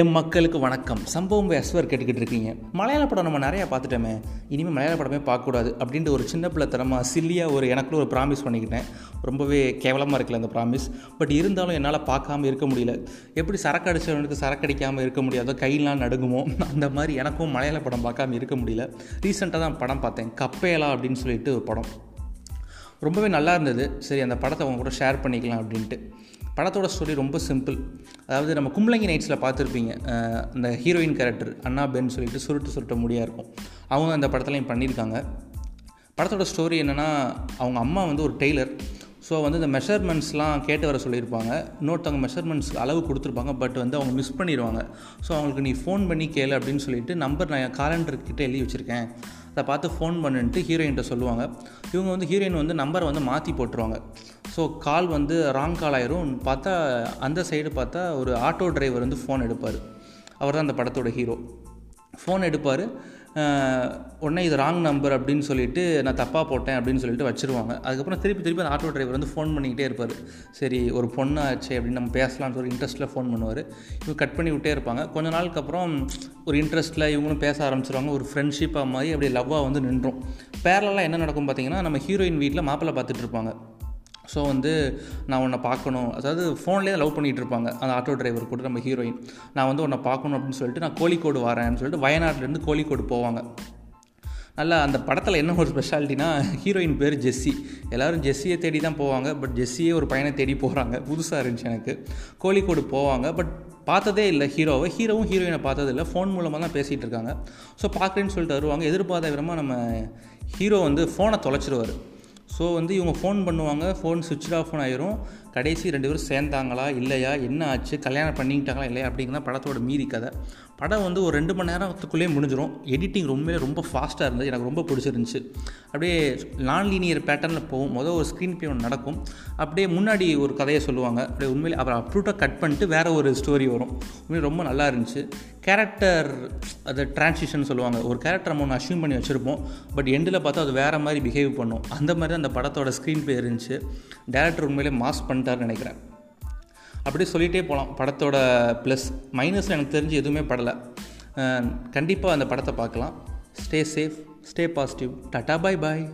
என் மக்களுக்கு வணக்கம். சம்பவம் எஸ்வர் கேட்டுக்கிட்டு இருக்கீங்க. மலையாள படம் நம்ம நிறையா பார்த்துட்டோமே. இனிமேல் மலையாள படமே பார்க்கக்கூடாது அப்படின்ட்டு ஒரு சின்ன பிள்ளை தரமாக சில்லியாக ஒரு எனக்குள்ள ஒரு ப்ராமிஸ் பண்ணிக்கிட்டேன். ரொம்பவே கேவலமாக இருக்கல அந்த ப்ராமிஸ் பட் இருந்தாலும் என்னால் பார்க்காம இருக்க முடியல. எப்படி சரக்கு அடிச்சவனுக்கு சரக்கு அடிக்காமல் இருக்க முடியாதோ கையெல்லாம் நடுங்குமோ அந்த மாதிரி எனக்கும் மலையாள படம் பார்க்காம இருக்க முடியல. ரீசெண்டாக தான் படம் பார்த்தேன். கப்பேலா அப்படின்னு சொல்லிட்டு ஒரு படம். ரொம்பவே நல்லா இருந்தது. சரி அந்த படத்தை அவங்க கூட ஷேர் பண்ணிக்கலாம் அப்படின்ட்டு. படத்தோட ஸ்டோரி ரொம்ப சிம்பிள் அதாவது நம்ம கும்பலங்கி நைட்ஸில் பார்த்துருப்பீங்க அந்த ஹீரோயின் கேரக்டர் அண்ணா பென் சொல்லிட்டு சுருட்டு சுருட்ட முடியாக இருக்கும். அவங்க அந்த படத்துலையும் பண்ணியிருக்காங்க படத்தோட ஸ்டோரி என்னென்னா அவங்க அம்மா வந்து ஒரு டெய்லர் ஸோ வந்து இந்த மெஷர்மெண்ட்ஸ்லாம் கேட்டு வர சொல்லியிருப்பாங்க. இன்னொருத்தவங்க மெஷர்மெண்ட்ஸ் அளவு கொடுத்துருப்பாங்க பட் வந்து அவங்க மிஸ் பண்ணிடுவாங்க ஸோ அவங்களுக்கு நீ ஃபோன் பண்ணி கேளு அப்படின்னு சொல்லிட்டு நம்பர் நான் காலண்டர்கிட்ட எழுதி வச்சுருக்கேன். அதை பார்த்து ஃபோன் பண்ணுன்ட்டு ஹீரோயின்கிட்ட சொல்லுவாங்க. இவங்க வந்து ஹீரோயின் வந்து நம்பரை வந்து மாற்றி போட்டுருவாங்க. ஸோ கால் வந்து ராங் கால் ஆயிரும். பார்த்தா அந்த சைடு பார்த்தா ஒரு ஆட்டோ டிரைவர் வந்து ஃபோன் எடுப்பார். அவர் தான் அந்த படத்தோட ஹீரோ ஃபோன் எடுப்பார். உடனே இது ராங் நம்பர் அப்படின்னு சொல்லிட்டு நான் தப்பாக போட்டேன் அப்படின்னு சொல்லிட்டு வச்சுருவாங்க. அதுக்கப்புறம் திருப்பி திருப்பி அந்த ஆட்டோ டிரைவர் வந்து ஃபோன் பண்ணிக்கிட்டே இருப்பார். சரி ஒரு பொண்ணாச்சு அப்படின்னு நம்ம பேசலாம்னு ஒரு இன்ட்ரெஸ்ட்டில் ஃபோன் பண்ணுவார். இவங்க கட் பண்ணி விட்டே இருப்பாங்க. கொஞ்ச நாளுக்கு அப்புறம் ஒரு இன்ட்ரெஸ்ட்டில் இவங்களும் பேச ஆரம்பிச்சிருவாங்க. ஒரு ஃப்ரெண்ட்ஷிப்பாக மாதிரி அப்படியே லவ்வாக வந்து நின்றோம். பேரலாம் என்ன நடக்கும் பார்த்தீங்கன்னா நம்ம ஹீரோயின் வீட்டில் மாப்பிள்ளை பார்த்துட்டு இருப்பாங்க. ஸோ வந்து நான் உன்னை பார்க்கணும். அதாவது ஃபோன்லேயே லவ் பண்ணிகிட்டு இருப்பாங்க. அந்த ஆட்டோ டிரைவர் கூட நம்ம ஹீரோயின் நான் வந்து உன்னை பார்க்கணும் அப்படின்னு சொல்லிட்டு நான் கோழிக்கோடு வரேன்னு சொல்லிட்டு வயநாட்டிலேருந்து கோழிக்கோடு போவாங்க. நல்லா அந்த படத்தில் என்ன ஒரு ஸ்பெஷாலிட்டினா ஹீரோயின் பேர் ஜெஸ்ஸி. எல்லோரும் ஜெஸ்ஸியை தேடி தான் போவாங்க. பட் ஜெஸ்ஸியே ஒரு பையனை தேடி போகிறாங்க புதுசாக இருந்துச்சு எனக்கு. கோழிக்கோடு போவாங்க. பட் பார்த்ததே இல்லை ஹீரோவை ஹீரோவும் ஹீரோயினை பார்த்ததில்லை ஃபோன் மூலமாக தான் பேசிகிட்டு இருக்காங்க. ஸோ பார்க்குறேன்னு சொல்லிட்டு வருவாங்க. எதிர்பார்த்த விதமாக நம்ம ஹீரோ வந்து ஃபோனை தொலைச்சிருவார். ஸோ வந்து இவங்க ஃபோன் பண்ணுவாங்க ஃபோன் சுவிட்ச் ஆஃப் ஆயிரும். கடைசி ரெண்டு பேரும் சேர்ந்தாங்களா இல்லையா என்ன ஆச்சு கல்யாணம் பண்ணிக்கிட்டாங்களா இல்லையா அப்படிங்கிற படத்தோட மீதி கதை. படம் வந்து ஒரு ரெண்டு மணி நேரத்துக்குள்ளேயே முடிஞ்சிடும் எடிட்டிங் ரொம்பவே ரொம்ப ஃபாஸ்ட்டாக இருந்தது. எனக்கு ரொம்ப பிடிச்சிருந்துச்சு. அப்படியே நான் லீனியர் பேட்டர்னில் போகும். மொதல் ஒரு ஸ்க்ரீன் பிளே ஒன்று நடக்கும். அப்படியே முன்னாடி ஒரு கதையை சொல்லுவாங்க. அப்படியே உண்மையிலே அப்புறம் அப்ரூட்டாக கட் பண்ணிட்டு வேறு ஒரு ஸ்டோரி வரும். உண்மையிலே ரொம்ப நல்லா இருந்துச்சு. கேரக்டர் அது டிரான்சிஷன் சொல்லுவாங்க. ஒரு கேரக்டர் நம்ம ஒன்று அஷ்யூம் பண்ணி வச்சுருப்போம். பட் எண்டில் பார்த்தா அது வேறு மாதிரி பிஹேவ் பண்ணும். அந்த மாதிரி தான் அந்த படத்தோட ஸ்க்ரீன் ப்ளே இருந்துச்சு. டேரக்டர் உண்மையிலே மாஸ் பண்ணிட்டார்னு நினைக்கிறேன். அப்படியே சொல்லிகிட்டே போகலாம் படத்தோட ப்ளஸ் மைனஸ் எனக்கு தெரிஞ்சு எதுவுமே படலை. கண்டிப்பாக அந்த படத்தை பார்க்கலாம். Stay safe stay positive tata bye bye